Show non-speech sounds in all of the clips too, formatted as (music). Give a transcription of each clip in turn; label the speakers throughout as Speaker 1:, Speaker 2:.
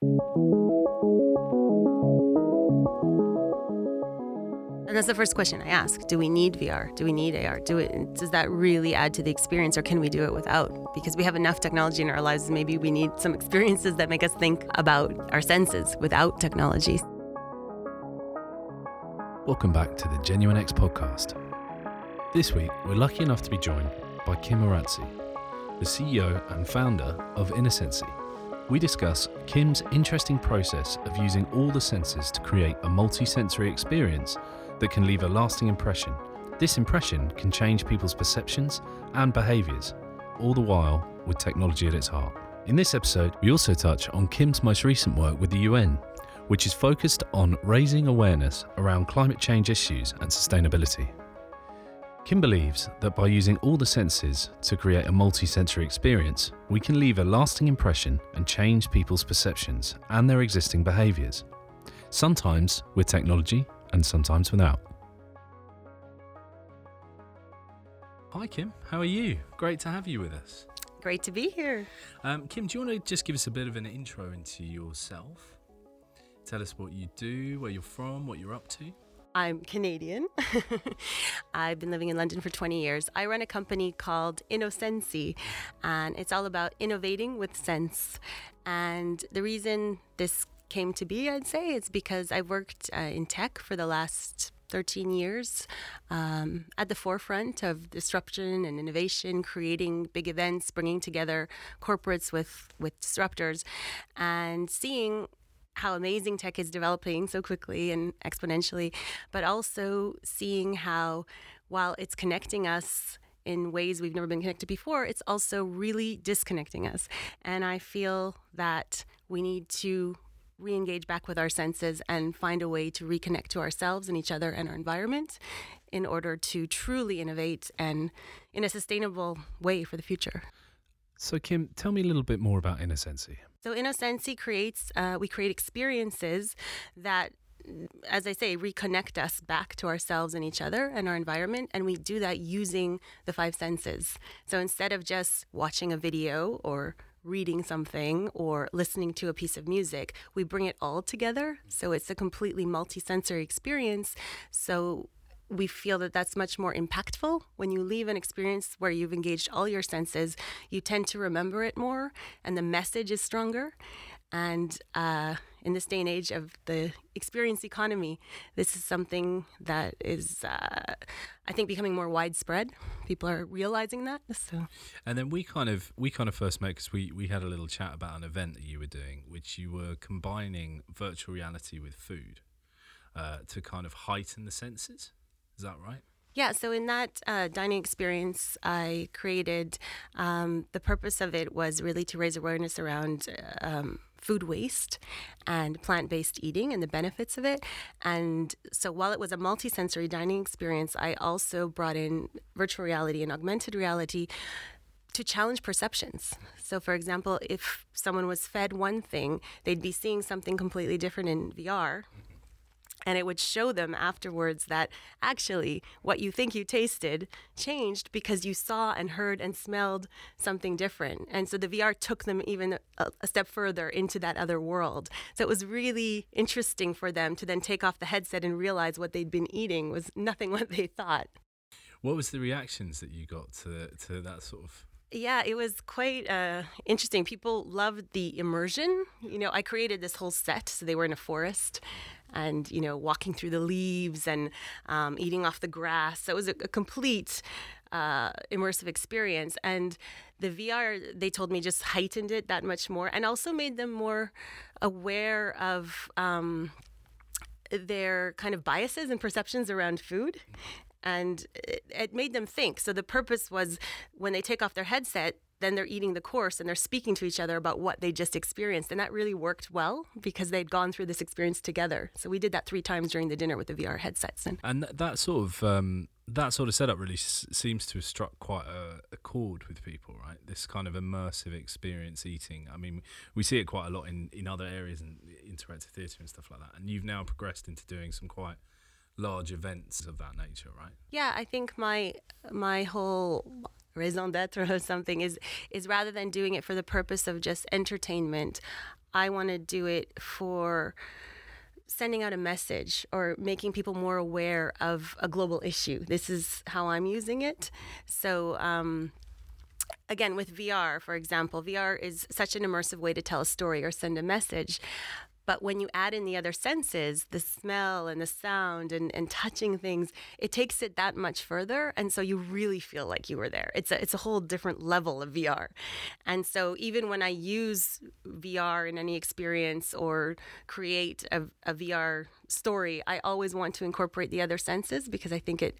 Speaker 1: And that's the first question I ask. Do we need VR? Do we need AR? Do it does that really add to the experience or can we do it without? Because we have enough technology in our lives, maybe we need some experiences that make us think about our senses without technology.
Speaker 2: Welcome back to the Genuine X podcast. This week, we're lucky enough to be joined by Kim Arazi, the CEO and founder of InnoSensi. We discuss Kim's interesting process of using all the senses to create a multi-sensory experience that can leave a lasting impression. This impression can change people's perceptions and behaviours, all the while with technology at its heart. In this episode, we also touch on Kim's most recent work with the UN, which is focused on raising awareness around climate change issues and sustainability. Kim believes that by using all the senses to create a multi sensory experience, we can leave a lasting impression and change people's perceptions and their existing behaviours. Sometimes with technology, and sometimes without. Hi, Kim. How are you? Great to have you with us.
Speaker 1: Great to be here.
Speaker 2: Um, Kim, do you want to just give us a bit of an intro into yourself? Tell us what you do, where you're from, what you're up to.
Speaker 1: I'm Canadian. (laughs) I've been living in London for 20 years. I run a company called InnoSensi, and it's all about innovating with sense. And the reason this came to be, I'd say, is because I've worked uh, in tech for the last 13 years um, at the forefront of disruption and innovation, creating big events, bringing together corporates with, with disruptors, and seeing how amazing tech is developing so quickly and exponentially, but also seeing how, while it's connecting us in ways we've never been connected before, it's also really disconnecting us. And I feel that we need to re engage back with our senses and find a way to reconnect to ourselves and each other and our environment in order to truly innovate and in a sustainable way for the future.
Speaker 2: So, Kim, tell me a little bit more about InnoSensi.
Speaker 1: So, InnoSensi creates, uh, we create experiences that as I say, reconnect us back to ourselves and each other and our environment. And we do that using the five senses. So instead of just watching a video or reading something or listening to a piece of music, we bring it all together. So it's a completely multisensory experience. So we feel that that's much more impactful. When you leave an experience where you've engaged all your senses, you tend to remember it more and the message is stronger. And uh, in this day and age of the experience economy, this is something that is, uh, I think, becoming more widespread. People are realizing that. So,
Speaker 2: and then we kind of we kind of first met because we we had a little chat about an event that you were doing, which you were combining virtual reality with food uh, to kind of heighten the senses. Is that right?
Speaker 1: Yeah, so in that uh, dining experience, I created um, the purpose of it was really to raise awareness around um, food waste and plant based eating and the benefits of it. And so while it was a multisensory dining experience, I also brought in virtual reality and augmented reality to challenge perceptions. So, for example, if someone was fed one thing, they'd be seeing something completely different in VR and it would show them afterwards that actually what you think you tasted changed because you saw and heard and smelled something different. And so the VR took them even a, a, step further into that other world. So it was really interesting for them to then take off the headset and realize what they'd been eating was (laughs) nothing what they thought.
Speaker 2: What was the reactions that you got to to that sort of
Speaker 1: yeah, it was quite uh, interesting. People loved the immersion. You know, I created this whole set, so they were in a forest, and you know walking through the leaves and um, eating off the grass. So it was a, a complete uh, immersive experience, and the VR they told me just heightened it that much more, and also made them more aware of. Um, their kind of biases and perceptions around food and it, it, made them think. So the purpose was when they take off their headset, then they're eating the course and they're speaking to each other about what they just experienced. And that really worked well because they'd gone through this experience together. So we did that three times during the dinner with the VR headsets.
Speaker 2: And, and that sort of um, that sort of setup really s- seems to have struck quite a, a, chord with people, right? This kind of immersive experience eating. I mean, we see it quite a lot in, in other areas and interactive theatre and stuff like that. And you've now progressed into doing some quite large events of that nature, right?
Speaker 1: Yeah, I think my my whole raison d'être or something is is rather than doing it for the purpose of just entertainment I want to do it for sending out a message or making people more aware of a global issue. This is how I'm using it. So, um, again, with VR, for example, VR is such an immersive way to tell a story or send a message. But when you add in the other senses, the smell and the sound and, and touching things, it takes it that much further. And so you really feel like you were there. It's a, it's a whole different level of VR. And so even when I use VR in any experience or create a, a VR story, I always want to incorporate the other senses because I think it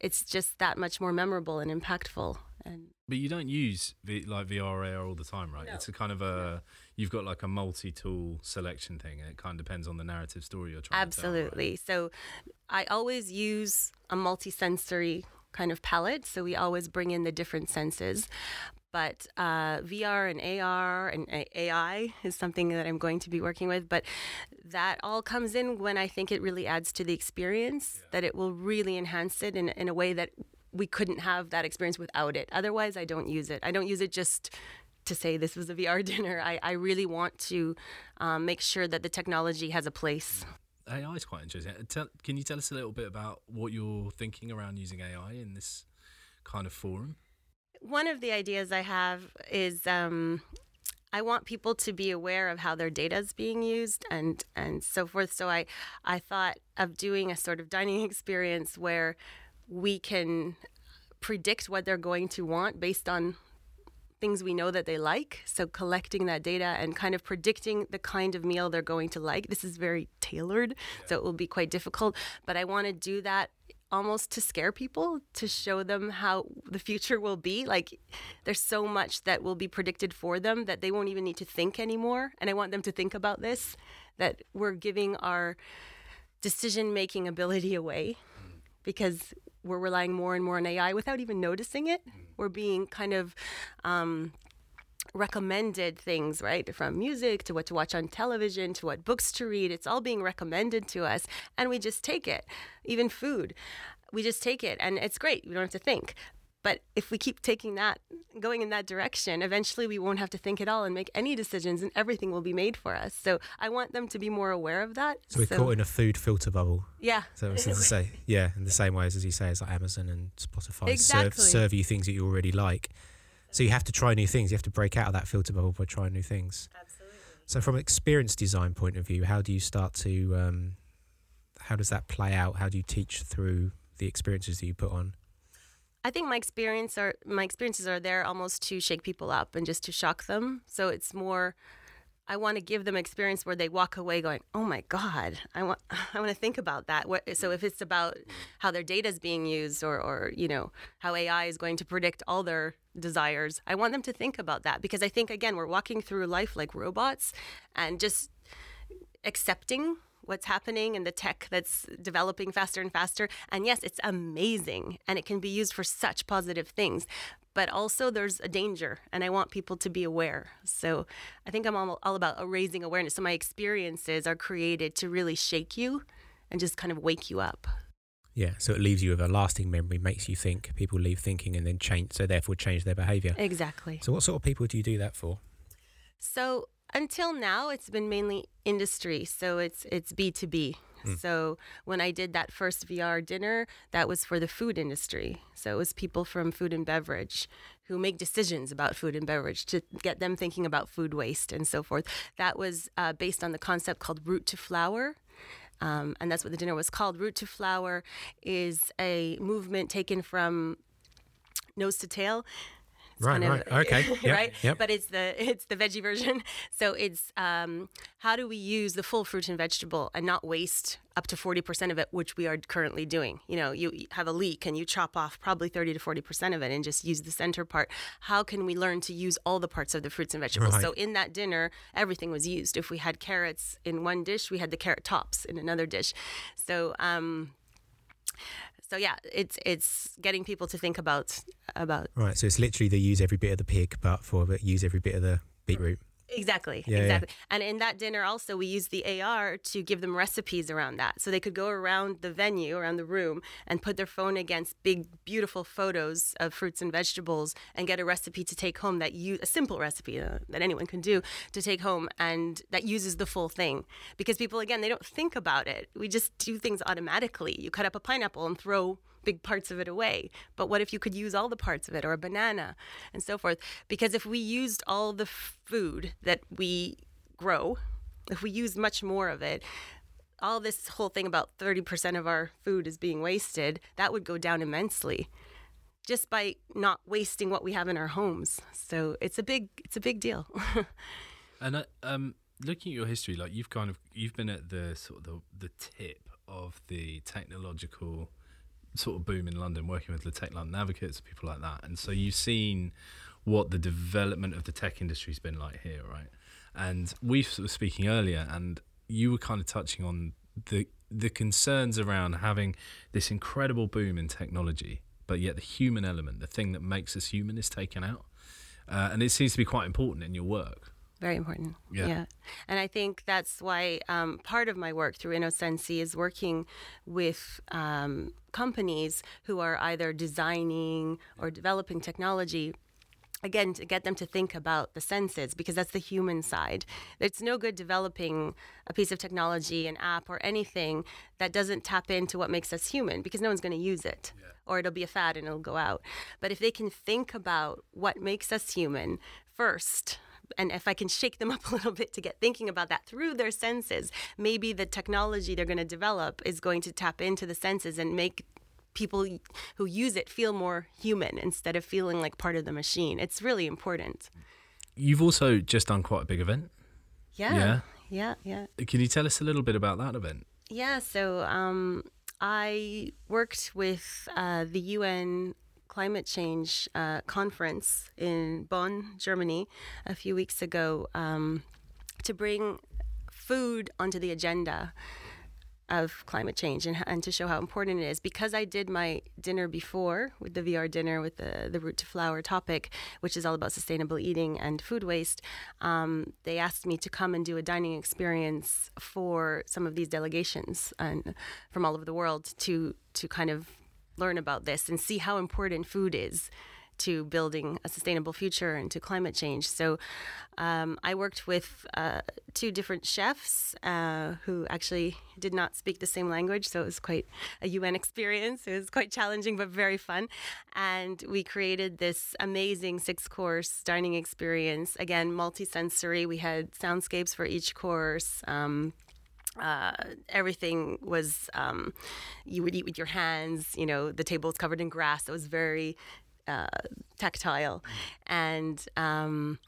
Speaker 1: it's just that much more memorable and impactful. And
Speaker 2: but you don't use v, like VR AR all the time, right?
Speaker 1: No.
Speaker 2: It's a kind of a you've got like a multi-tool selection thing, and it kind of depends on the narrative story you're trying
Speaker 1: absolutely.
Speaker 2: to tell.
Speaker 1: So I always use a multi-sensory kind of palette. So we always bring in the different senses. But uh, VR and AR and AI is something that I'm going to be working with. But that all comes in when I think it really adds to the experience, that it will really enhance it in, in a way that we couldn't have that experience without it. Otherwise, I don't use it. I don't use it just to say this was a VR (laughs) dinner. I, I really want to um, make sure that the technology has a place.
Speaker 2: AI is quite interesting. Uh, Tell, can you tell us a little bit about what you're thinking around using AI in this kind of forum?
Speaker 1: One of the ideas I have is um, I want people to be aware of how their data is being used and and so forth. So I I thought of doing a sort of dining (laughs) experience where we can predict what they're going to want based on things we know that they like. So collecting that data and kind of predicting the kind of meal they're going to like. This is very tailored, so it will be quite difficult. But I want to do that almost to scare people to show them how the future will be like there's so much that will be predicted for them that they won't even need to think anymore and i want them to think about this that we're giving our decision making ability away because we're relying more and more on AI without even noticing it. We're being kind of um, recommended things, right? From music to what to watch on television to what books to read. It's all being recommended to us, and we just take it. Even food, we just take it, and it's great. We don't have to think. But if we keep taking that, going in that direction, eventually we won't have to think at all and make any decisions, and everything will be made for us. So I want them to be more aware of that.
Speaker 3: So we're caught in a food filter bubble.
Speaker 1: Yeah.
Speaker 3: So it's to say, (laughs) yeah, in the same ways as you say, as like Amazon and Spotify serve, serve you things that you already like. So you have to try new things. You have to break out of that filter bubble by trying new things.
Speaker 1: Absolutely.
Speaker 3: So from an experience design point of view, how do you start to, um, how does that play out? How do you teach through the experiences that you put on?
Speaker 1: I think my experience are my experiences are there almost to shake people up and just to shock them. So it's more I want to give them experience where they walk away going, "Oh my god, I want (laughs) I want to think about that." What, so if it's about how their data is being used or or you know, how AI is going to predict all their desires, I want them to think about that because I think again, we're walking through life like robots and just accepting what's happening and the tech that's developing faster and faster. And yes, it's amazing and it can be used for such positive things. But also, there's a danger, and I want people to be aware. So, I think I'm all, all about raising awareness. So, my experiences are created to really shake you and just kind of wake you up.
Speaker 3: Yeah, so it leaves you with a lasting memory, makes you think. People leave thinking and then change, so therefore change their behaviour.
Speaker 1: Exactly.
Speaker 3: So what sort of people do you do that for?
Speaker 1: So until now, it's been mainly industry. So it's it's B two B. So when I did that first VR dinner, that was for the food industry. So it was people from food and beverage who make decisions about food and beverage to get them thinking about food waste and so forth. That was uh, based on the concept called root to flower. Um, and that's what the dinner was called. Root to Flower is a movement taken from nose to tail. It's
Speaker 3: Right,
Speaker 1: kind
Speaker 3: right. Okay. (laughs) Yep,
Speaker 1: right.
Speaker 3: yep.
Speaker 1: But it's the it's the veggie version. (laughs) So it's um, how do we use the full fruit and vegetable and not waste up to forty percent of it, which we are currently doing. You know, you have a leek and you chop off probably thirty to forty percent of it and just use the center part. How can we learn to use all the parts of the fruits and vegetables?
Speaker 3: Right.
Speaker 1: So in that dinner, everything was used. If we had carrots in one dish, we had the carrot tops in another dish. So. Um, so yeah, it's it's getting people to think about about
Speaker 3: Right, so it's literally the use every bit of the pig, but for the use every bit of the beetroot.
Speaker 1: Exactly,
Speaker 3: Yeah, yeah.
Speaker 1: exactly. And in that dinner, also, we used the AR to give them recipes around that. So they could go around the venue, around the room, and put their phone against big, beautiful photos of fruits and vegetables and get a recipe to take home that you, a simple recipe uh, that anyone can do to take home and that uses the full thing. Because people, again, they don't think about it. We just do things automatically. You cut up a pineapple and throw big parts of it away. But what if you could use all the parts of it or a banana and so forth? Because if we used all the food that we grow, if we use much more of it, all this whole thing about 30% of our food is being wasted, that would go down immensely just by not wasting what we have in our homes. So it's a big it's a big deal. (laughs)
Speaker 2: And uh, um, looking at your history, like you've kind of you've been at the sort of the, the tip of the technological sort of boom in London, working with the Tech London advocates, people like that, and so you've seen what the development of the tech industry's been like here, right? And we were speaking earlier, and you were kind of touching on the the concerns around having this incredible boom in technology, but yet the human element, the thing that makes us human, is taken out. Uh, and it seems to be quite important in your work.
Speaker 1: Very important.
Speaker 2: Yeah.
Speaker 1: And I think that's why um, part of my work through InnoSensi is working with um, companies who are either designing or developing technology. Again, to get them to think about the senses because that's the human side. It's no good developing a piece of technology, an app, or anything that doesn't tap into what makes us human because no one's going to use it or it'll be a fad and it'll go out. But if they can think about what makes us human first, and if I can shake them (laughs) up a little bit to get thinking about that through their senses, maybe the technology they're going to develop is going to tap into the senses and make people who use it feel more human instead of feeling like part of the machine. It's really important.
Speaker 2: You've also just done quite a big event.
Speaker 1: Yeah.
Speaker 2: Yeah.
Speaker 1: Yeah. Yeah.
Speaker 2: Can you tell us a little bit about that event?
Speaker 1: Yeah, so um, I worked with uh, the UN climate change uh, conference in Bonn, Germany, a few weeks ago um, to bring food onto the agenda of climate change and, and to show how important it is. Because I did my dinner before with the VR dinner with the, the root to flower topic, which is all about sustainable eating and food waste, um, they asked me to come and do a dining experience for some of these delegations and from all over the world to to kind of learn about this and see how important food is to building a sustainable future and to climate change. So um, I worked with uh, two different chefs uh, who actually did not speak the same language, so it was quite a UN experience. It was quite challenging but very fun. And we created this amazing six course dining experience. Again, multisensory. We had soundscapes for each course. Um, uh, everything was um, you would eat with your hands. You know, the table was covered in grass. It was very uh, tactile, and um,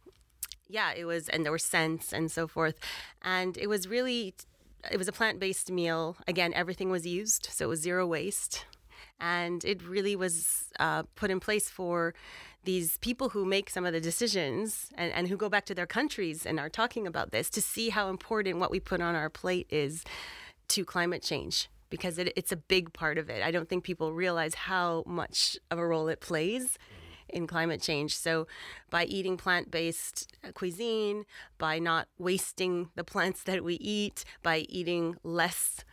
Speaker 1: yeah, it was, and there were scents and so forth, and it was really, it was a plant-based meal. Again, everything was used, so it was zero waste, and it really was uh, put in place for these people who make some of the decisions and, and who go back to their countries and are talking about this to see how important what we put on our plate is to climate change because it, it's a big part of it. I don't think people realize how much of a role it plays in climate change. So, by eating plant based cuisine, by not wasting the plants that we eat, by eating less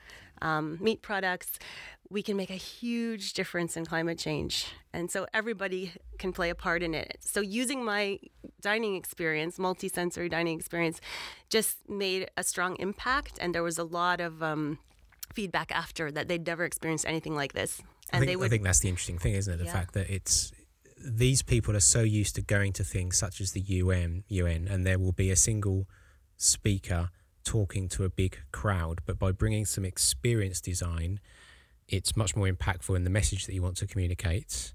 Speaker 1: um, meat products, we can make a huge difference in climate change. And so everybody can play a part in it. So using my dining experience, multi-sensory dining experience, just made a strong impact. And there was a lot of um, feedback after that they'd never experienced anything like this.
Speaker 3: I think,
Speaker 1: they would
Speaker 3: I think that's the interesting thing, isn't it? The
Speaker 1: Yeah.
Speaker 3: fact that it's these people are so used to going to things such as the UN, UN, and there will be a single speaker talking to a big crowd, but by bringing some experience design, it's much more impactful in the message that you want to communicate.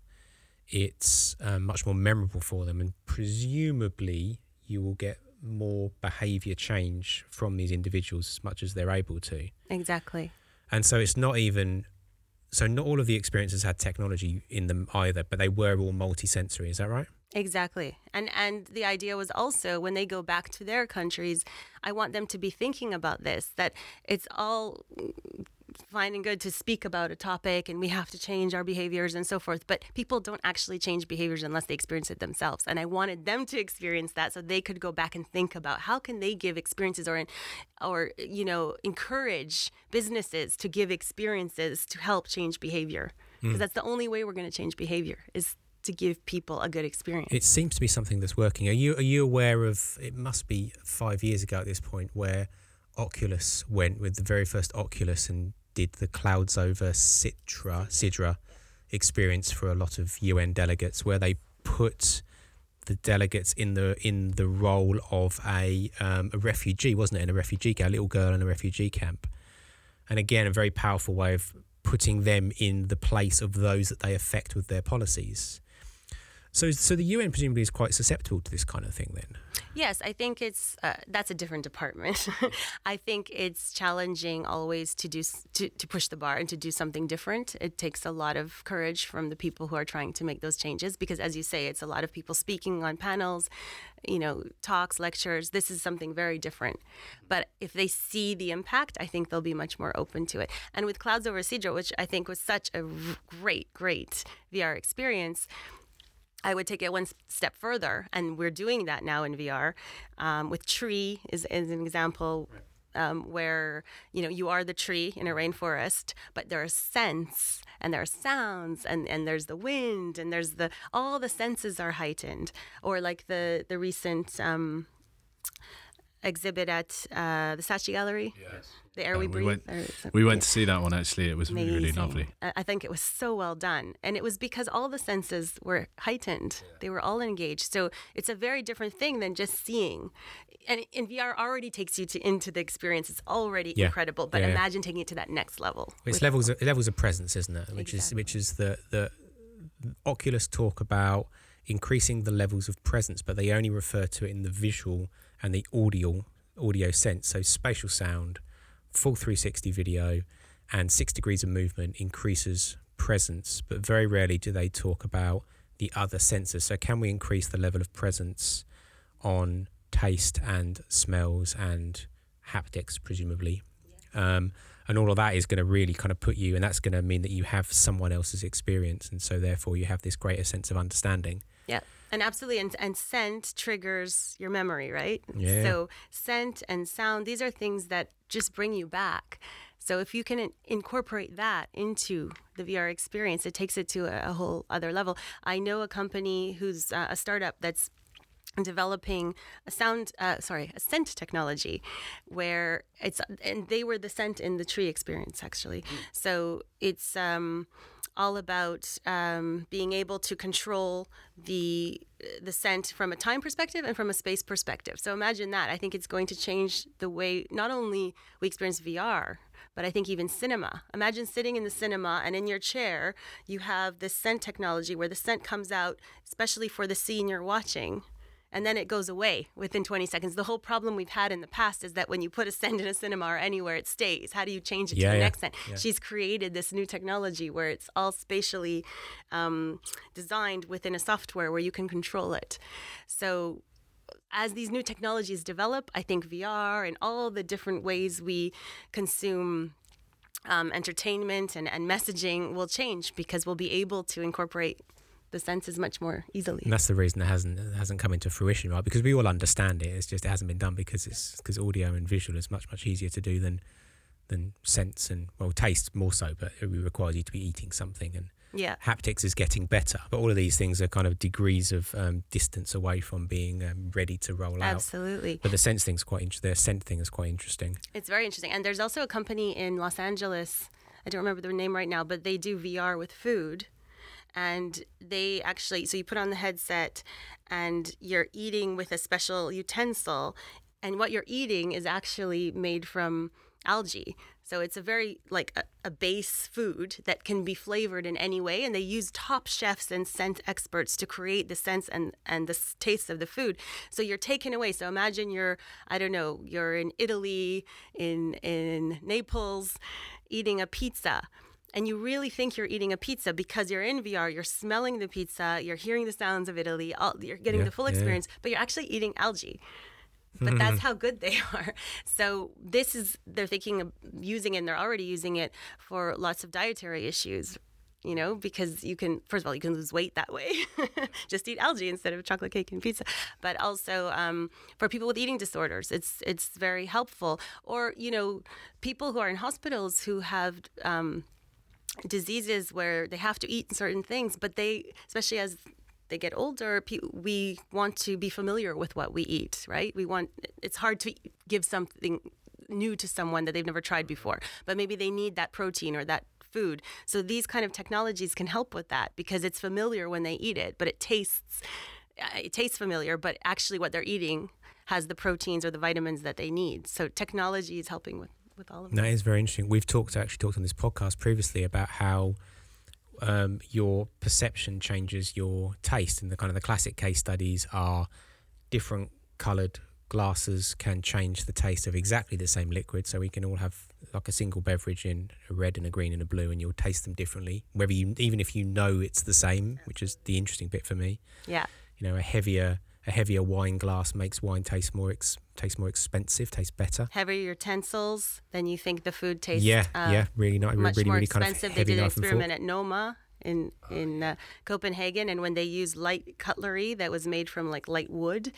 Speaker 3: It's um, much more memorable for them, and presumably you will get more behaviour change from these individuals as much as they're able to.
Speaker 1: exactly.
Speaker 3: And so it's not even so not all of the experiences had technology in them either, but they were all multi-sensory. Is that right?
Speaker 1: Exactly. And and the idea was also when they go back to their countries, I want them to be thinking about this that it's all fine and good to speak about a topic and we have to change our behaviors and so forth. But people don't actually change behaviors unless they experience it themselves. And I wanted them to experience that so they could go back and think about how can they give experiences or or you know encourage businesses to give experiences to help change behavior because mm. that's the only way we're going to change behavior is to give people a good experience.
Speaker 3: It seems to be something that's working. Are you are you aware of? It must be five years ago at this point where Oculus went with the very first Oculus and did the clouds over Citra Sidra experience for a lot of UN delegates, where they put the delegates in the in the role of a um, a refugee, wasn't it? In a refugee camp, a little girl in a refugee camp, and again, a very powerful way of putting them in the place of those that they affect with their policies. So, so the UN presumably is quite susceptible to this kind of thing, then.
Speaker 1: Yes, I think it's uh, that's a different department. (laughs) I think it's challenging always to do to, to push the bar and to do something different. It takes a lot of courage from the people who are trying to make those changes because, as you say, it's a lot of people speaking on panels, you know, talks, lectures. This is something very different. But if they see the impact, I think they'll be much more open to it. And with Clouds over Sidra, which I think was such a great, great VR experience I would take it one step further, and we're doing that now in VR. Um, with tree is, is an example um, where you know you are the tree in a rainforest, but there are scents and there are sounds and, and there's the wind and there's the all the senses are heightened. Or like the the recent um, exhibit at uh, the Saatchi Gallery.
Speaker 2: Yes.
Speaker 1: The Air We,
Speaker 2: Breathe. Went, we went to see that one actually. It was Amazing. really, lovely.
Speaker 1: I think it was so well done. And it was because all the senses were heightened, yeah. they were all engaged. So it's a very different thing than just seeing. And in VR already takes you to into the experience. It's already yeah. incredible. But yeah, imagine taking it to that next level.
Speaker 3: It's levels of, levels of presence, isn't it? Which exactly. is which is the the Oculus talk about increasing the levels of presence, but they only refer to it in the visual and the audio audio sense. So spatial sound, full 360 video, and six degrees of movement increases presence, but very rarely do they talk about the other senses. So can we increase the level of presence on taste and smells and haptics, presumably? Um, and all of that is going to really kind of put you, and that's going to mean that you have someone else's experience, and so therefore you have this greater sense of understanding.
Speaker 1: Yeah. And absolutely, and, and scent triggers your memory, right?
Speaker 3: Yeah.
Speaker 1: So scent and sound, these are things that just bring you back. So if you can incorporate that into the VR experience, it takes it to a, a whole other level. I know a company who's uh, a startup that's developing a sound uh, sorry a scent technology where it's and they were the scent in the tree experience actually mm. so it's um all about um, being able to control the the scent from a time perspective and from a space perspective. So imagine that. I think it's going to change the way not only we experience VR, but I think even cinema. Imagine sitting in the cinema and in your chair, you have this scent technology where the scent comes out, especially for the scene you're watching and then it goes away within 20 seconds. The whole problem we've had in the past is that when you put a scent in a cinema or anywhere, it stays. How do you change it yeah, to the yeah, next scent? Yeah. She's created this new technology where it's all spatially um, designed within a software where you can control it. So as these new technologies develop, I think VR and all the different ways we consume um, entertainment and, and messaging will change because we'll be able to incorporate the senses much more easily.
Speaker 3: And that's the reason it hasn't it hasn't come into fruition, right? Because we all understand it. It's just it hasn't been done because it's because audio and visual is much much easier to do than than sense and well taste more so, but it requires you to be eating something and
Speaker 1: yeah.
Speaker 3: haptics is getting better. But all of these things are kind of degrees of um, distance away from being um, ready to roll
Speaker 1: Absolutely.
Speaker 3: out.
Speaker 1: Absolutely.
Speaker 3: But the sense thing's quite interesting. The scent thing is quite interesting.
Speaker 1: It's very interesting. And there's also a company in Los Angeles. I don't remember their name right now, but they do VR with food and they actually so you put on the headset and you're eating with a special utensil and what you're eating is actually made from algae. So it's a very like a, a, base food that can be flavored in any way and they use top chefs and scent experts to create the sense and and the taste of the food. So you're taken away. So imagine you're i don't know you're in italy in in naples eating a pizza and you really think you're eating a pizza because you're in VR, you're smelling the pizza, you're hearing the sounds of Italy, all, you're getting yeah, the full experience, yeah. but you're actually eating algae. but that's how good they (laughs) are. So this is they're thinking of using it and they're already using it for lots of dietary issues. You know, because you can first of all you can lose weight that way. (laughs) Just eat algae instead of chocolate cake and pizza. But also um, for people with eating disorders, it's it's very helpful. Or you know, people who are in hospitals who have um, diseases where they have to eat certain things, but they, especially as they get older, we want to be familiar with what we eat, right? We want, it's hard to give something new to someone that they've never tried before, but maybe they need that protein or that food. So these kind of technologies can help with that because it's familiar when they eat it, but it tastes, it tastes familiar, but actually what they're eating has the proteins or the vitamins that they need. So technology is helping with with all of
Speaker 3: that. That is very interesting. We've talked actually talked on this podcast previously about how um, your perception changes your taste, and the kind of the classic case studies are different coloured glasses can change the taste of exactly the same liquid. So we can all have like a single beverage in a red and a green and a blue, and you'll taste them differently. Whether you even if you know it's the same, which is the interesting bit for me.
Speaker 1: Yeah.
Speaker 3: You know, a heavier a heavier wine glass makes wine taste more ex- taste more expensive, taste better.
Speaker 1: Heavier utensils, then you think the food tastes.
Speaker 3: Yeah, uh, yeah, really not
Speaker 1: much
Speaker 3: really,
Speaker 1: more
Speaker 3: really
Speaker 1: expensive.
Speaker 3: Kind of
Speaker 1: they did an experiment at Noma in in uh, Copenhagen, and when they used light cutlery that was made from like light wood,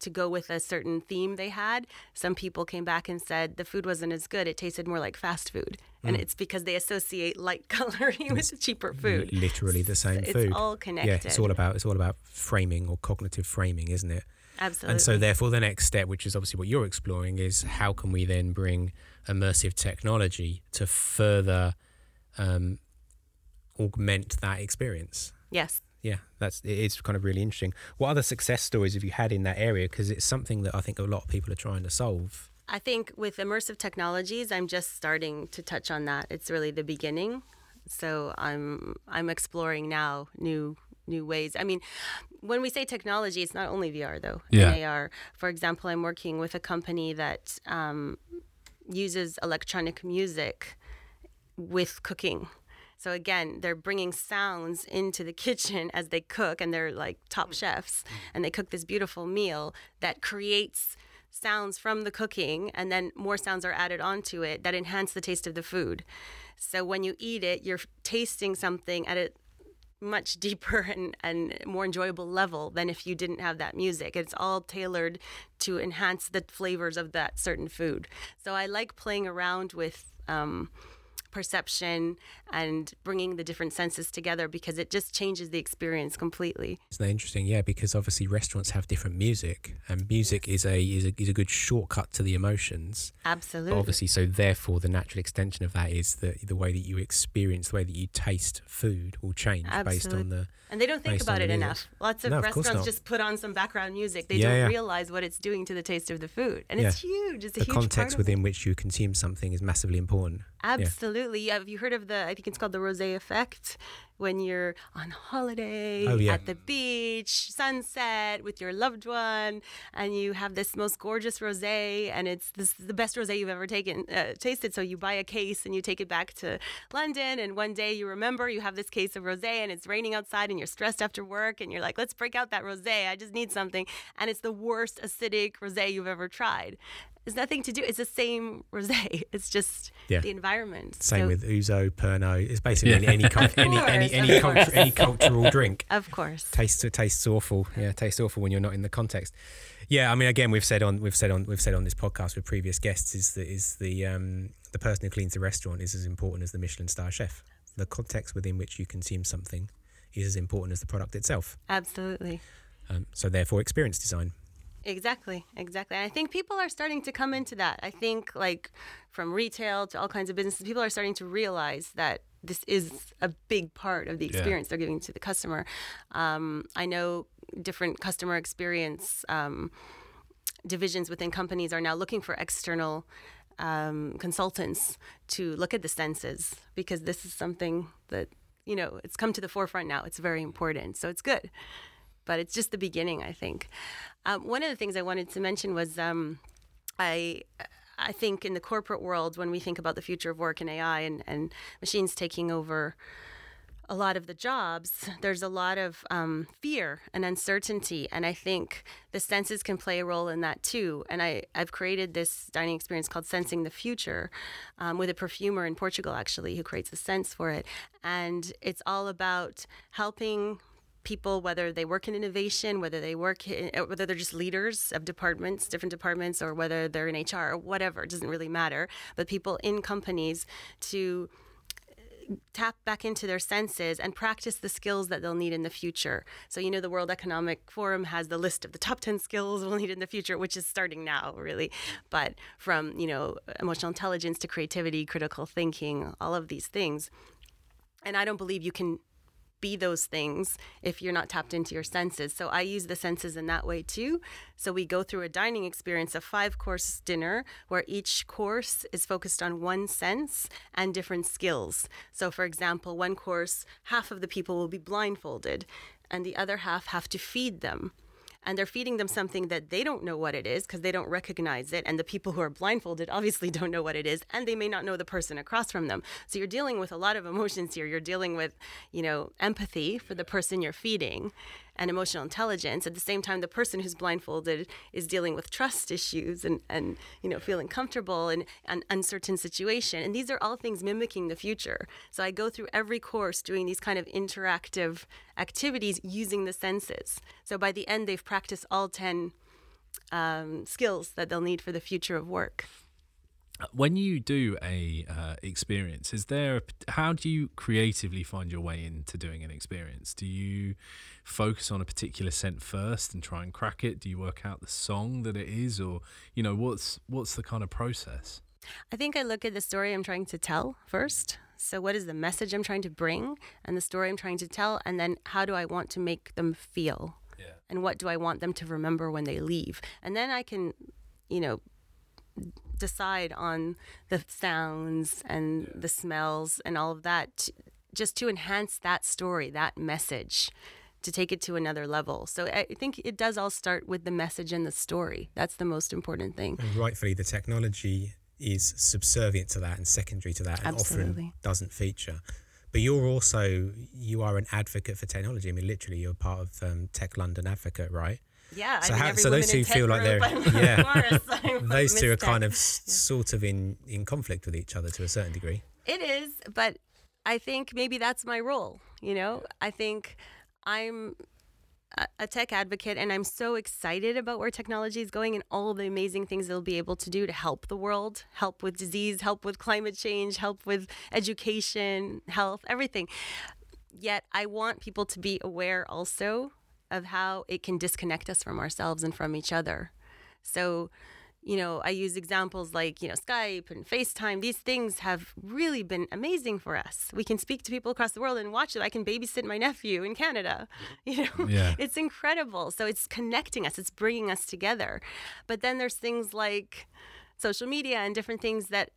Speaker 1: to go with a certain theme they had, some people came back and said the food wasn't as good. It tasted more like fast food. And mm. it's because they associate light (laughs) coloring with cheaper food.
Speaker 3: Literally the same
Speaker 1: it's,
Speaker 3: food.
Speaker 1: It's all connected.
Speaker 3: Yeah, it's all about it's all about framing or cognitive framing, isn't it?
Speaker 1: Absolutely.
Speaker 3: And so therefore the next step, which is obviously what you're exploring, is how can we then bring immersive technology to further um, augment that experience?
Speaker 1: Yes
Speaker 3: yeah, that's it is kind of really interesting. What other success stories have you had in that area? Because it's something that I think a lot of people are trying to solve.
Speaker 1: I think with immersive technologies, I'm just starting to touch on that. It's really the beginning, so I'm I'm exploring now new new ways. I mean, when we say technology, it's not only VR though.
Speaker 2: Yeah.
Speaker 1: And AR. For example, I'm working with a company that um, uses electronic music with cooking. So again, they're bringing sounds into the (laughs) kitchen as they cook, and they're like top chefs, and they cook this beautiful meal that creates sounds from the cooking, and then more sounds are added onto it that enhance the taste of the food. So when you eat it, you're tasting something at a much (laughs) deeper and, and more enjoyable level than if you didn't have that music. It's all tailored to enhance the flavors of that certain food. So I like playing around with um, perception and bringing the different senses together because it just changes the experience completely.
Speaker 3: Isn't that interesting? Yeah, because obviously restaurants have different music, and music is a is a, is a good shortcut to the emotions.
Speaker 1: Absolutely.
Speaker 3: But obviously, so therefore, the natural extension of that is that the way that you experience, the way that you taste food, will change
Speaker 1: Absolutely.
Speaker 3: based on the.
Speaker 1: And they don't think about it enough. Lots of
Speaker 3: no,
Speaker 1: restaurants
Speaker 3: of
Speaker 1: just put on some background music. They
Speaker 3: yeah,
Speaker 1: don't
Speaker 3: yeah.
Speaker 1: realize what it's doing to the taste of the food, and yeah. it's huge. It's a
Speaker 3: the
Speaker 1: huge
Speaker 3: context within which you consume something is massively important.
Speaker 1: Absolutely. Yeah. Have you heard of the? I think it's called the rosé effect. When you're on holiday
Speaker 3: oh, yeah.
Speaker 1: at the beach, sunset with your loved one, and you have this most gorgeous rosé, and it's this the best rosé you've ever taken uh, tasted. So you buy a case and you take it back to London, and one day you remember you have this case of rosé, and it's raining outside, and you're stressed after work, and you're like, let's break out that rosé. I just need something, and it's the worst acidic rosé you've ever tried. It's nothing to do. It's the same rosé. (laughs) It's just
Speaker 3: yeah.
Speaker 1: the environment.
Speaker 3: Same
Speaker 1: so,
Speaker 3: with ouzo, pernod. It's basically any any, any, (laughs) any, any, any cultural drink. (laughs)
Speaker 1: Of course.
Speaker 3: Tastes tastes awful. Yeah, tastes awful when you're not in the context. Yeah, I mean, again, we've said on we've said on we've said on this podcast with previous guests is that is the um, the person who cleans the restaurant is as important as the Michelin star chef. The context within which you consume something is as important as the product itself.
Speaker 1: Absolutely.
Speaker 3: Um, so therefore, experience design.
Speaker 1: Exactly, exactly. And I think people are starting to come into that. I think, like, from retail to all kinds of businesses, people are starting to realize that this is a big part of the experience yeah. they're giving to the customer. Um, I know different customer experience um, divisions within companies are now looking for external um, consultants to look at the senses because this is something that you know it's come to the forefront now. It's very important, so it's good but it's just the beginning, I think. Um, one of the things I wanted to mention was um, I. I think in the corporate world, when we think about the future of work and AI and, and machines taking over a lot of the jobs, (laughs) there's a lot of um, fear and uncertainty. And I think the senses can play a role in that too. And I, I've created this dining experience called Sensing the Future um, with a perfumer in Portugal, actually, who creates a sense for it. And it's all about helping people, whether they work in innovation, whether they work, in, uh, whether they're just leaders of departments, different departments, or whether they're in HR or whatever, it doesn't really matter. But people in companies to uh, tap back into their senses and practice the skills that they'll need in the future. So, you know, the World Economic Forum has the list of the top 10 skills we'll need in the future, which is starting now, really. But from, you know, emotional intelligence to creativity, critical thinking, all of these things. And I don't believe you can be those things if you're not tapped into your senses. So I use the senses in that way too. So we go through a dining experience, a five course dinner, where each course is focused on one sense and different skills. So, for example, one course, half of the people will be blindfolded, and the other half have to feed them and they're feeding them something that they don't know what it is because they don't recognize it. And the people who are blindfolded obviously (laughs) don't know what it is, and they may not know the person across from them. So you're dealing with a lot of emotions here. You're dealing with, you know, empathy for the person you're feeding and emotional intelligence. At the same time, the person who's blindfolded is dealing with trust issues and, and you know, feeling comfortable in an uncertain situation. And these are all things mimicking the future. So I go through every course doing these kind of interactive activities using the senses. So by the end, they've practiced all 10 um, skills that they'll need for the future of work
Speaker 2: when you do a uh, experience is there a, how do you creatively find your way into doing an experience? Do you focus on a particular scent first and try and crack it? Do you work out the song that it is? Or you know what's what's the kind of process?
Speaker 1: I think i look at the story i'm trying to tell first. So what is the message i'm trying to bring and the story i'm trying to tell? And then how do i want to make them feel? Yeah. and what do i want them to remember when they leave? And then i can you know decide on the sounds and yeah. the smells and all of that just to enhance that story, that message, to take it to another level. So I think it does all start with the message and the story. That's the most important thing.
Speaker 3: And rightfully, the technology is subservient to that and secondary to that and Absolutely. often doesn't feature. But you're also you are an advocate for technology. I mean, literally, you're part of um, Tech London Advocate, right?
Speaker 1: Yeah. (laughs)
Speaker 3: So,
Speaker 1: I
Speaker 3: mean,
Speaker 1: how,
Speaker 3: so those two feel like they're
Speaker 1: yeah.
Speaker 3: those two are kind of yeah. sort of in in conflict with each other to a certain degree.
Speaker 1: It is, but I think maybe that's my role. You know, I think I'm a tech advocate and I'm so excited about where technology is going and all the amazing things it'll be able to do to help the world, help with disease, help with climate change, help with education, health, everything. Yet I want people to be aware also of how it can disconnect us from ourselves and from each other. So, you know, I use examples like, you know, Skype and FaceTime. These things have really been amazing for us. We can speak to people across the world and watch it. I can babysit my nephew in Canada. (laughs) You know, yeah. it's incredible. So it's connecting us, it's bringing us together. But then there's things like social media and different things that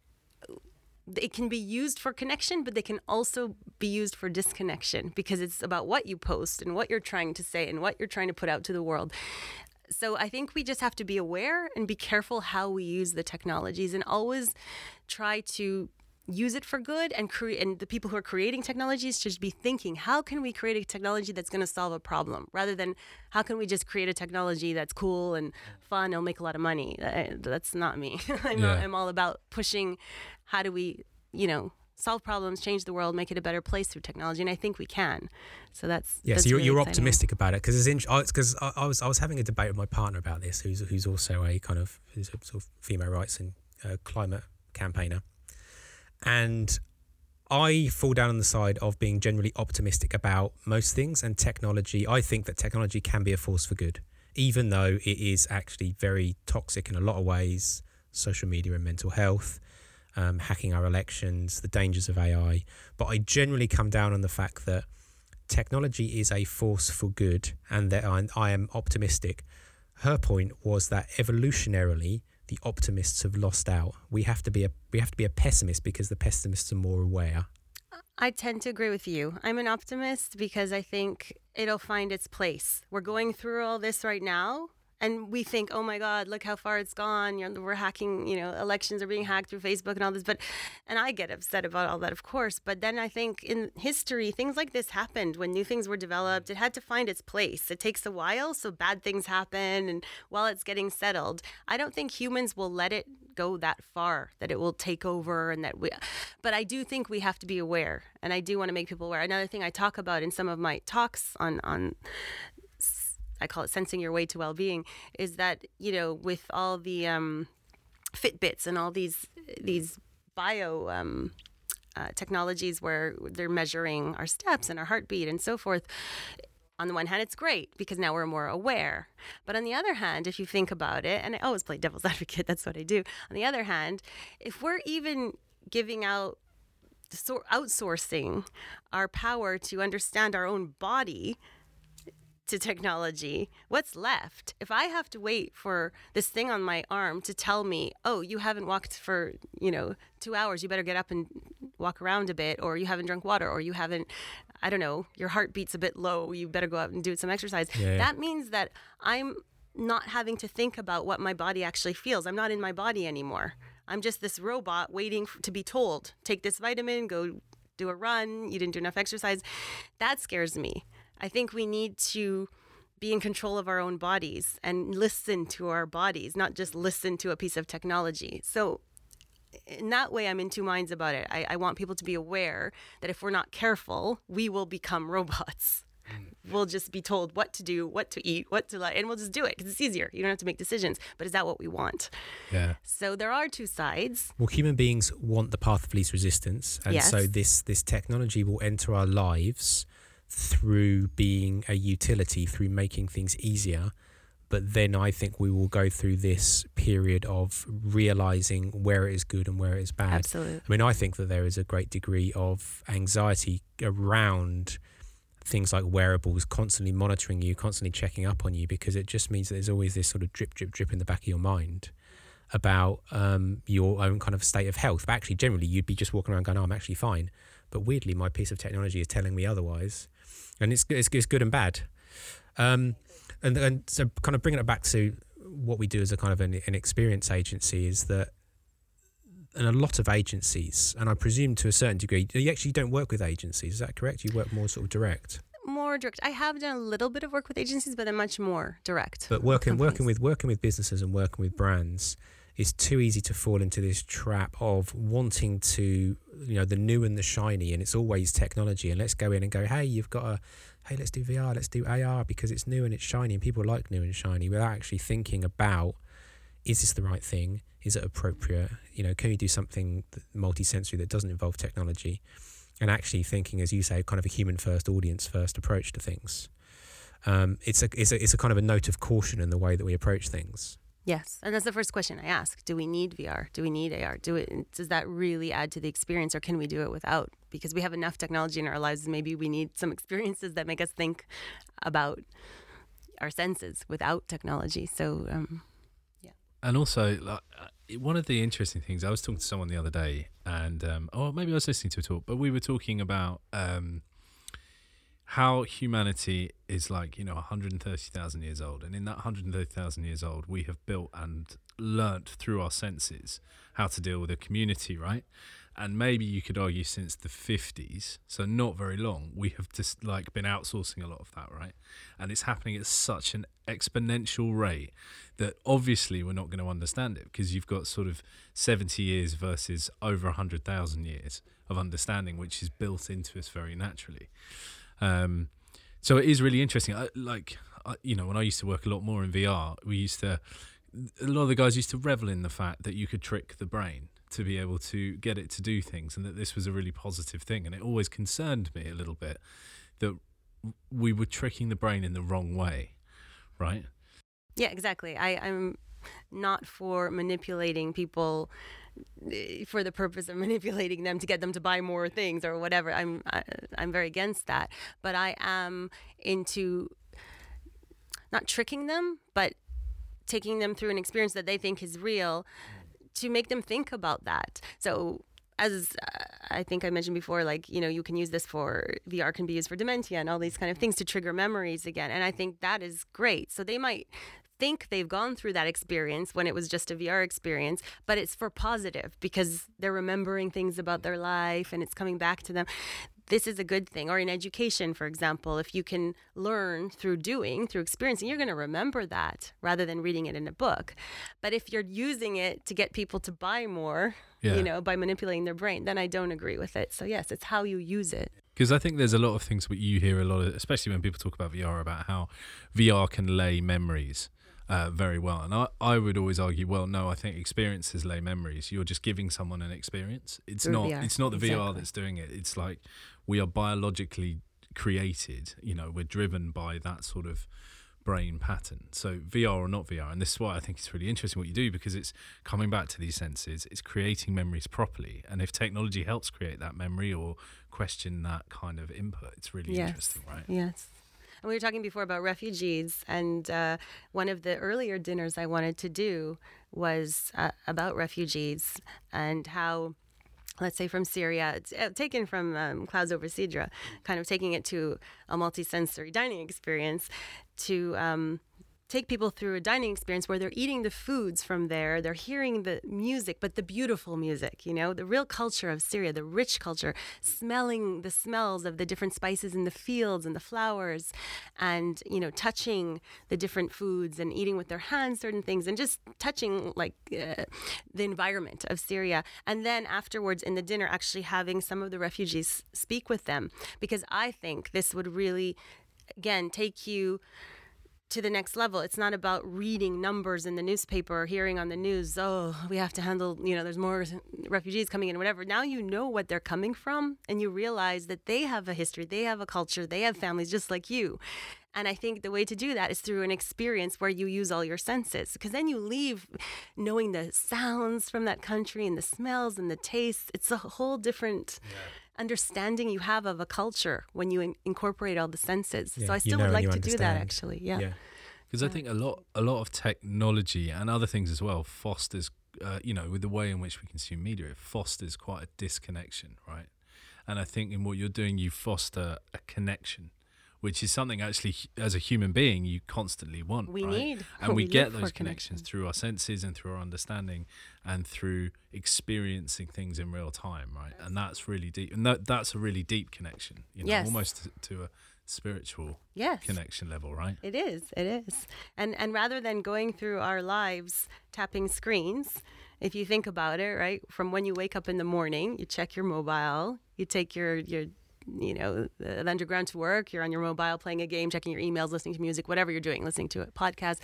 Speaker 1: it can be used for connection, but they can also be used for disconnection because it's about what you post and what you're trying to say and what you're trying to put out to the world. So I think we just have to be aware and be careful how we use the technologies and always try to use it for good and create and the people who are creating technologies should be thinking how can we create a technology that's going to solve a problem rather than how can we just create a technology that's cool and fun it'll make a lot of money that's not me (laughs) I'm, yeah. I'm all about pushing how do we you know solve problems, change the world, make it a better place through technology, and I think we can. So that's
Speaker 3: yeah.
Speaker 1: That's
Speaker 3: so you're,
Speaker 1: really
Speaker 3: you're optimistic about it because it's interesting. because I, I, was I was having a debate with my partner about this, who's who's also a kind of who's a sort of female rights and uh, climate campaigner, and I fall down on the side of being generally optimistic about most things and technology. I think that technology can be a force for good, even though it is actually very toxic in a lot of ways. Social media and mental health, um, hacking our elections, the dangers of AI. But I generally come down on the fact that technology is a force for good and that I, I am optimistic. Her point was that evolutionarily, the optimists have lost out. We have to be a we have to be a pessimist because the pessimists are more aware.
Speaker 1: I tend to agree with you. I'm an optimist because I think it'll find its place. We're going through all this right now, and we think, oh my God, look how far it's gone. You know, we're hacking, you know, elections are being hacked through Facebook and all this. But, and I get upset about all that, of course. But then I think in history, things like this happened when new things were developed. It had to find its place. It takes a while, so bad things happen. And while it's getting settled, I don't think humans will let it go that far that it will take over and that we but I do think we have to be aware and I do want to make people aware. Another thing I talk about in some of my talks on on I call it sensing your way to well-being is that you know with all the um, Fitbits and all these these bio um, uh, technologies where they're measuring our steps and our heartbeat and so forth. On the one hand, it's great because now we're more aware. But on the other hand, if you think about it, and I always play devil's (laughs) advocate, that's what I do. On the other hand, if we're even giving out outsourcing our power to understand our own body to technology, what's left? If I have to wait for this thing on my arm to tell me, oh, you haven't walked for, you know, two hours, you better get up and walk around a bit, or you haven't drunk water, or you haven't, I don't know, your heart beats a bit low, you better go out and do some exercise. Yeah. That means that I'm not having to think about what my body actually feels. I'm not in my body anymore. I'm just this robot waiting to be told, take this vitamin, go do a run, you didn't do enough exercise. That scares me. I think we need to be in control of our own bodies and listen to our bodies, not just listen to a piece of technology. So, in that way, I'm in two minds about it. I, I want people to be aware that if we're not careful, we will become (laughs) robots. We'll just be told what to do, what to eat, what to like, and we'll just do it because it's easier. You don't have to make decisions. But is that what we want?
Speaker 3: Yeah.
Speaker 1: So there are two sides.
Speaker 3: Well, human beings want the path of least resistance, and yes. so this this technology will enter our lives through being a utility, through making things easier. But then I think we will go through this period of realizing where it is good and where it is bad.
Speaker 1: Absolutely. I
Speaker 3: mean, I think that there is a great degree of anxiety around things like wearables constantly monitoring you, constantly checking up on you, because it just means that there's always this sort of drip, drip, drip in the back of your mind about um, your own kind of state of health. But actually, generally, you'd be just walking around going, oh, I'm actually fine. But weirdly, my piece of technology is telling me otherwise and it's it's, it's good and bad. Um, and and so kind of bringing it back to what we do as a kind of an, an experience agency is that and a lot of agencies, and I presume to a certain degree, you actually don't work with agencies. Is that correct? You work more sort of direct.
Speaker 1: More direct. I have done a little bit of work with agencies, but I'm much more direct.
Speaker 3: But working working with working with businesses and working with brands is too easy to fall into this trap of wanting to you know the new and the shiny and it's always technology. And let's go in and go hey you've got a hey let's do VR let's do AR because it's new and it's shiny and people like new and shiny without actually thinking about is this the right thing? Is it appropriate? You know can you do something multi-sensory that doesn't involve technology? And actually thinking as you say kind of a human first audience first approach to things. Um, it's a it's a it's a kind of a note of caution in the way that we approach things
Speaker 1: Yes, and that's the first question I ask. Do we need VR? Do we need AR? Do it does that really add to the experience or can we do it without? Because we have enough technology in our lives maybe we need some (laughs) experiences that make us think about our senses without technology. So um, yeah.
Speaker 2: And also like, uh, one of the interesting things I was talking to someone the other day and um, oh maybe I was listening to a talk, but we were talking about um, how humanity is like you know 130,000 years old. And in that 130,000 years old we have built and learnt through our senses how to deal with a community right? And maybe you could argue since the 50s so not very long we have just like been outsourcing a lot of that right? And it's happening at such an exponential rate that obviously we're not going to understand it because you've got sort of 70 years versus over 100,000 years of understanding which is built into us very naturally um, so it is really interesting. I, like, I, you know, when I used to work a lot more in VR, we used to, a lot of the guys used to revel in the fact that you could trick the brain to be able to get it to do things and that this was a really positive thing. And it always concerned me a little bit that we were tricking the brain in the wrong way, right?
Speaker 1: Yeah, exactly. I, I'm not for manipulating people for the purpose of (laughs) manipulating them to get them to buy more things or whatever. I'm I, am i am very against that, but I am into not tricking them, but taking them through an experience that they think is real to make them think about that. So as uh, I think I mentioned before, like, you know, you can use this for VR can be used for dementia and all these kind of things to trigger memories again. And I think that is great. So they might think they've gone through that experience when it was just a VR experience, but it's for positive because they're remembering things about their life and it's coming back to them this is a good thing. Or in education, for example, if you can learn through doing, through experiencing, you're going to remember that rather than reading it in a book. But if you're using it to get people to buy more, yeah. you know, by manipulating their brain, then I don't agree with it. So, yes, it's how you use it.
Speaker 2: Because I think there's a lot of things that you hear a lot of, especially when people talk about VR, about how VR can lay memories. Uh, very well. And I, I would always argue, well, no, I think experiences lay memories. You're just giving someone an experience. It's Through not VR. it's not the exactly. VR that's doing it. It's like we are biologically created. You know, we're driven by that sort of brain pattern. So VR or not VR, and this is why I think it's really interesting what you do because it's coming back to these senses, it's creating memories properly. And if technology helps create that memory or question that kind of input, it's really yes. interesting, right?
Speaker 1: Yes. And we were talking before about refugees, and uh, one of the earlier dinners I wanted to do was uh, about refugees and how let's say from Syria, uh, taken from um, Clouds over Sidra, kind of taking it to a multisensory dining experience to um, take people through a dining experience where they're eating the foods from there, they're hearing the music, but the beautiful music, you know, the real culture of Syria, the rich culture, smelling the smells of the different spices in the fields and the flowers, and, you know, touching the different foods and eating with their hands certain things and just touching like uh, the environment of Syria. And then afterwards in the dinner, actually having some of the refugees speak with them, because I think this would really, again, take you to the next level. It's not about reading numbers in the newspaper or hearing on the news, oh, we have to handle, you know, there's more refugees coming in, whatever. Now you know what they're coming from and you realize that they have a history, they have a culture, they have families just like you. And I think the way to do that is through an experience where you use all your senses, because then you leave knowing the sounds from that country and the smells and the tastes. It's a whole different. Yeah understanding you have of a culture when you in- incorporate all the senses. Yeah, so I still would like to understand. do that actually. Yeah.
Speaker 2: Because yeah. I think a lot, a lot of technology and other things as well fosters, uh, you know, with the way in which we consume media, it fosters quite a disconnection, right? And I think in what you're doing, you foster a connection which is something actually as a human being you constantly want.
Speaker 1: We
Speaker 2: right?
Speaker 1: need,
Speaker 2: and we, we get those connections through our senses and through our understanding and through experiencing things in real time, right? And that's really deep, and that, that's a really deep connection, you know, yes. almost to, to a spiritual yes. connection level, right?
Speaker 1: It is. It is. And and rather than going through our lives tapping screens, if you think about it, right, from when you wake up in the morning, you check your mobile, you take your your you know, the underground to work, you're on your mobile playing a game, checking your emails, listening to music, whatever you're doing, listening to a podcast.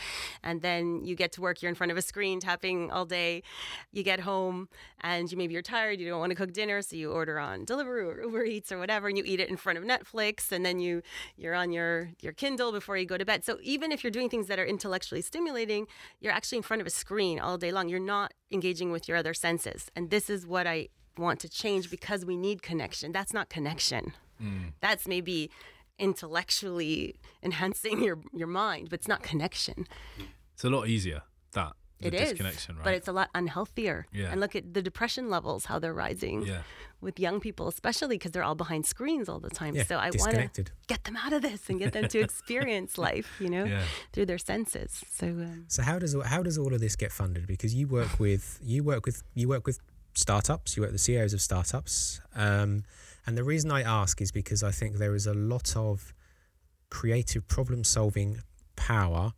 Speaker 1: And then you get to work, you're in front of a screen tapping all day. You get home and you maybe you're tired, you don't want to cook dinner, so you order on Deliveroo or Uber Eats or whatever, and you eat it in front of Netflix, and then you you're on your your Kindle before you go to bed. So even if you're doing things that are intellectually stimulating, you're actually in front of a screen all day long. You're not engaging with your other senses. And this is what I want to change because we need connection. That's not connection. Mm. That's maybe intellectually enhancing your your mind, but it's not connection.
Speaker 2: It's a lot easier that it is, disconnection, right?
Speaker 1: But it's a lot unhealthier. Yeah. And look at the depression levels, how they're rising.
Speaker 2: Yeah.
Speaker 1: With young people, especially because they're all behind screens all the time. Yeah, so I want to get them out of this and get them to (laughs) experience life, you know, yeah. through their senses. So. Um,
Speaker 3: so how does how does all of this get funded? Because you work (sighs) with you work with you work with startups. You work with the CEOs of startups. Um, and the reason I ask is because I think there is a lot of creative problem solving power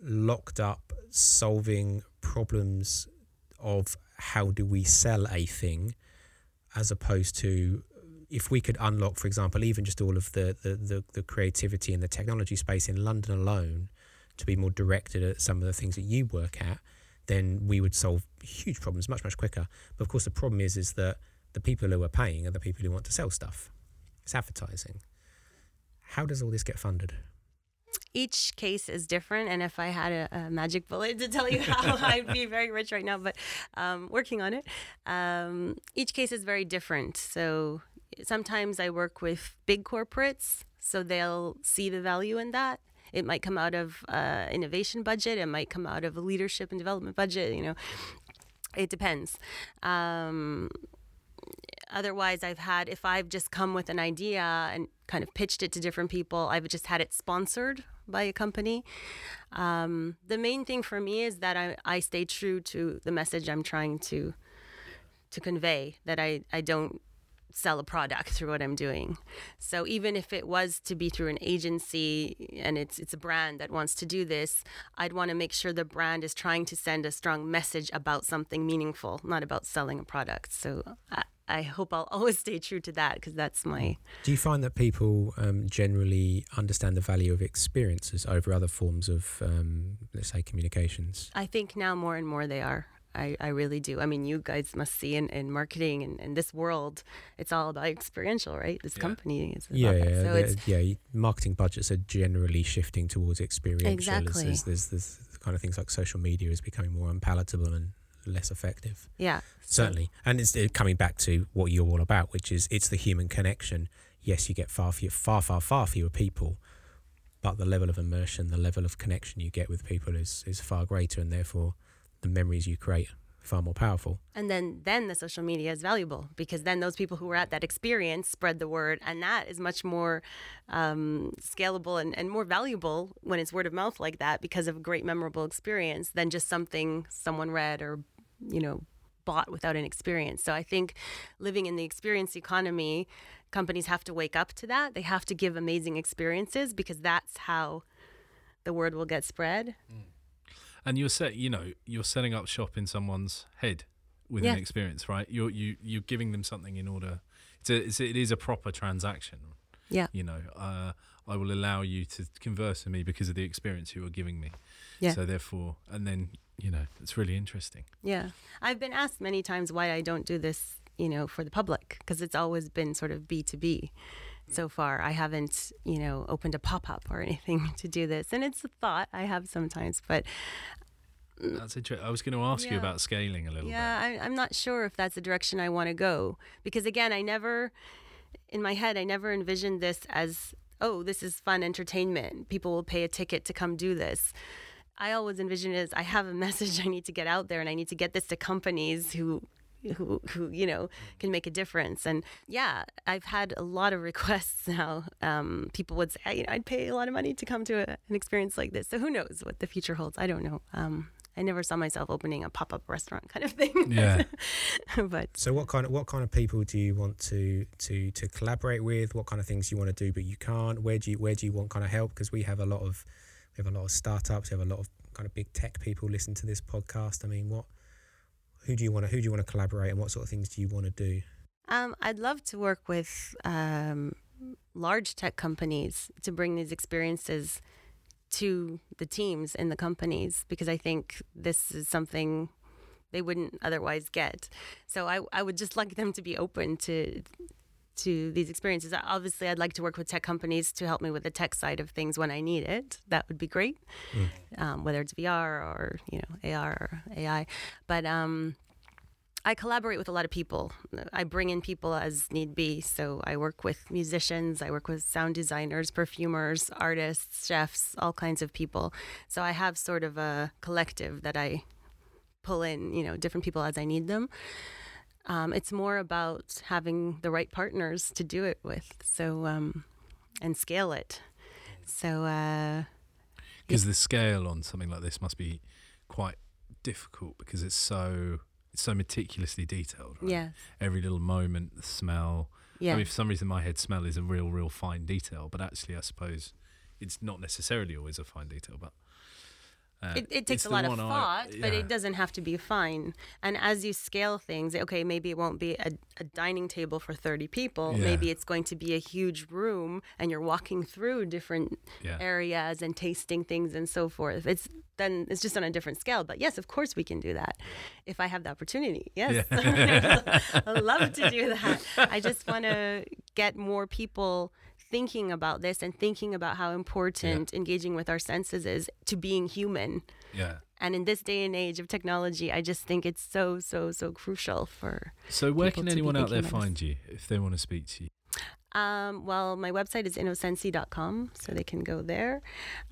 Speaker 3: locked up solving problems of how do we sell a thing as opposed to if we could unlock for example even just all of the, the, the, the creativity in the technology space in london alone to be more directed at some of the things that you work at then we would solve huge problems much much quicker. But of course, the problem is is that the people who are paying are the people who want to sell stuff. It's advertising. How does all this get funded?
Speaker 1: Each case is different, and if I had a, a magic bullet to tell you how, (laughs) I'd be very rich right now. But um, working on it, um, each case is very different. So sometimes I work with big corporates, so they'll see the value in that it might come out of uh, innovation budget. It might come out of a leadership and development budget. You know, it depends. Um, otherwise i've had if i've just come with an idea and kind of pitched it to different people i've just had it sponsored by a company. Um, the main thing for me is that I, I stay true to the message I'm trying to to convey. That I, I don't sell a product through what I'm doing. So even if it was to be through an agency and it's it's a brand that wants to do this, I'd want to make sure the brand is trying to send a strong message about something meaningful, not about selling a product. So I, I hope I'll (laughs) always stay true to that because that's my.
Speaker 3: Do you find that people um, generally understand the value of experiences over other forms of, um, let's say, communications?
Speaker 1: I think now more and more they are. I, I really do. I mean, you guys must see in, in marketing and in this world, it's all about experiential, right? This
Speaker 2: Yeah.
Speaker 1: company is
Speaker 3: Yeah,
Speaker 1: about
Speaker 3: yeah,
Speaker 1: So it's
Speaker 3: yeah. Marketing budgets are generally shifting towards experiential.
Speaker 1: Exactly.
Speaker 3: There's, there's, there's kind of things like social media is becoming more unpalatable and less effective.
Speaker 1: yeah,
Speaker 3: Certainly, and it's uh, coming back to what you're all about, which is it's the human connection. Yes, you get far fewer, far, far, far fewer people, but the level of immersion, the level of connection you get with people is is far greater, and therefore the memories you create far more powerful.
Speaker 1: And then, then the social media is valuable because then those people who were at that experience spread the word, and that is much more um, scalable and, and more valuable when it's word of mouth like that because of a great memorable experience than just something someone read or you know bought without an experience. So I think living in the experience economy, companies have to wake up to that. They have to give amazing experiences because that's how the word will get spread.
Speaker 2: And you're set, you know, you're setting up shop in someone's head with
Speaker 1: Yeah.
Speaker 2: an experience, right? You're you you're giving them something in order. It's a, it's, it is a proper transaction.
Speaker 1: Yeah.
Speaker 2: You know, uh, I will allow you to converse with me because of the experience you are giving me.
Speaker 1: Yeah.
Speaker 2: So therefore, and then you know, it's really interesting.
Speaker 1: Yeah. I've been asked many times why I don't do this, you know, for the public because it's always been sort of B2B so far. I haven't, you know, opened a pop up or anything (laughs) to do this. And it's a thought I have sometimes, but
Speaker 2: That's interesting. I was going to ask you about scaling a little
Speaker 1: yeah, I, I'm not sure if that's the direction I want to go because again, I never, in my head, I never envisioned this as, oh, this is fun entertainment. People will pay a ticket to come do this. I always envision it as I have a (laughs) message I need to get out there and I need to get this to companies who who who you know can make a difference and yeah i've had a lot of (laughs) requests now um, people would say you know i'd pay a lot of money to come to a, an experience like this so who knows what the future holds i don't know um, i never saw myself opening a pop-up restaurant (laughs) kind of thing
Speaker 2: Yeah. (laughs)
Speaker 1: but
Speaker 3: So, what kind of what kind of people do you want to to to collaborate with? What kind of things you want to do but you can't? Where do you where do you want kind of help? Because we have a lot of we have a lot of startups. We have a lot of kind of big tech people listen to this podcast. I mean, what who do you want to who do you want to collaborate and what sort of things do you want to do?
Speaker 1: Um, I'd love to work with um, large tech companies to bring these experiences to the teams in the companies because I think this is something they wouldn't otherwise get. So I, I would just like them to be open to to these experiences. Obviously, I'd like to work with tech companies to help me with the tech side of things when I need it. That would be great, um, whether it's VR or you know AR or AI. But um, I collaborate with a lot of people. I bring in people as need be. So I work with musicians, I work with sound designers, perfumers, artists, chefs, all kinds of people. So I have sort of a collective that I pull in, you know, different people as I need them. Um, it's more about having the right partners to do it with. So um, and scale it. So uh,
Speaker 2: because the scale on something like this must be quite difficult because it's so it's so meticulously detailed. Right?
Speaker 1: yeah,
Speaker 2: Every little moment, the smell.
Speaker 1: yeah.
Speaker 2: I mean, for some reason, my head, smell is a real, real fine detail. But actually, I suppose it's not necessarily always a fine detail. But uh,
Speaker 1: it, it takes a lot of
Speaker 2: I-
Speaker 1: thought, but it doesn't have to be fine. And as you scale things, okay, maybe it won't be a, a dining table for 30 people.
Speaker 2: Yeah.
Speaker 1: Maybe it's going to be a huge room and you're walking through different
Speaker 2: Yeah.
Speaker 1: areas and tasting things and so forth. It's then it's just on a different scale. But yes, of course we can do that if I have the opportunity. Yes. (laughs) I love to (laughs) do that. I just want to get more people thinking about this and thinking about how important engaging with our senses is to being human.
Speaker 2: Yeah.
Speaker 1: And in this day and age of technology, I just think it's so, so, so crucial for.
Speaker 2: So where can anyone out there find you if they want to speak to you?
Speaker 1: Um, well, my website is innosensi.com, so they can go there.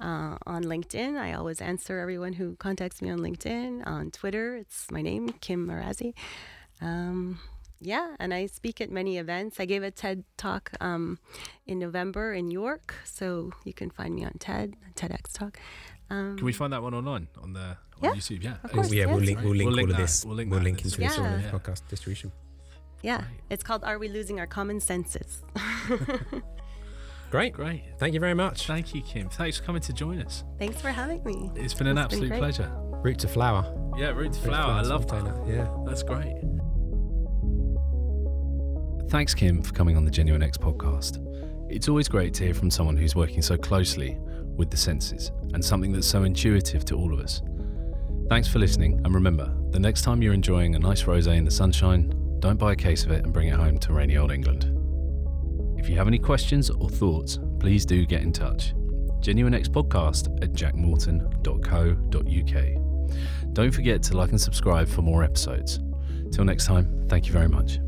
Speaker 1: Uh, on LinkedIn, I always answer everyone who contacts me on LinkedIn. On Twitter, it's my name, Kim Marazi. Um, yeah, and I speak at many events. I gave a TED talk um, in November in York, so you can find me on TED, TEDx talk. Um,
Speaker 2: Can we find that one online on the on
Speaker 1: Yeah,
Speaker 2: YouTube? Yeah.
Speaker 1: of course,
Speaker 3: yeah, we'll link, we'll link
Speaker 2: We'll link
Speaker 3: all of this.
Speaker 2: we'll
Speaker 3: We'll
Speaker 2: link
Speaker 3: link,
Speaker 2: that in the
Speaker 3: into this the
Speaker 2: Yeah.
Speaker 3: podcast distribution.
Speaker 1: yeah,
Speaker 2: Great.
Speaker 1: it's called "Are We Losing Our Common Senses?" (laughs)
Speaker 3: Great.
Speaker 2: Great.
Speaker 3: Thank you very much.
Speaker 2: Thank you, Kim. Thanks for coming to join us.
Speaker 1: Thanks for having me.
Speaker 2: It's been an
Speaker 1: It's been
Speaker 2: absolute
Speaker 1: great.
Speaker 2: pleasure.
Speaker 3: Root to flower.
Speaker 2: Yeah, root to
Speaker 3: Root to
Speaker 2: flower. I love
Speaker 3: sometime
Speaker 2: that.
Speaker 3: Yeah.
Speaker 2: That's great. Thanks, Kim, for coming on the Genuine X podcast. It's always great to hear from someone who's working so closely with the senses and something that's so intuitive to all of us. Thanks for listening, and remember, the next time you're enjoying a nice rosé in the sunshine, don't buy a case of it and bring it home to rainy old England. If you have any questions or thoughts, please do get in touch. GenuineXpodcast at jackmorton.co.uk. Don't forget to like and subscribe for more episodes. Till next time, thank you very much.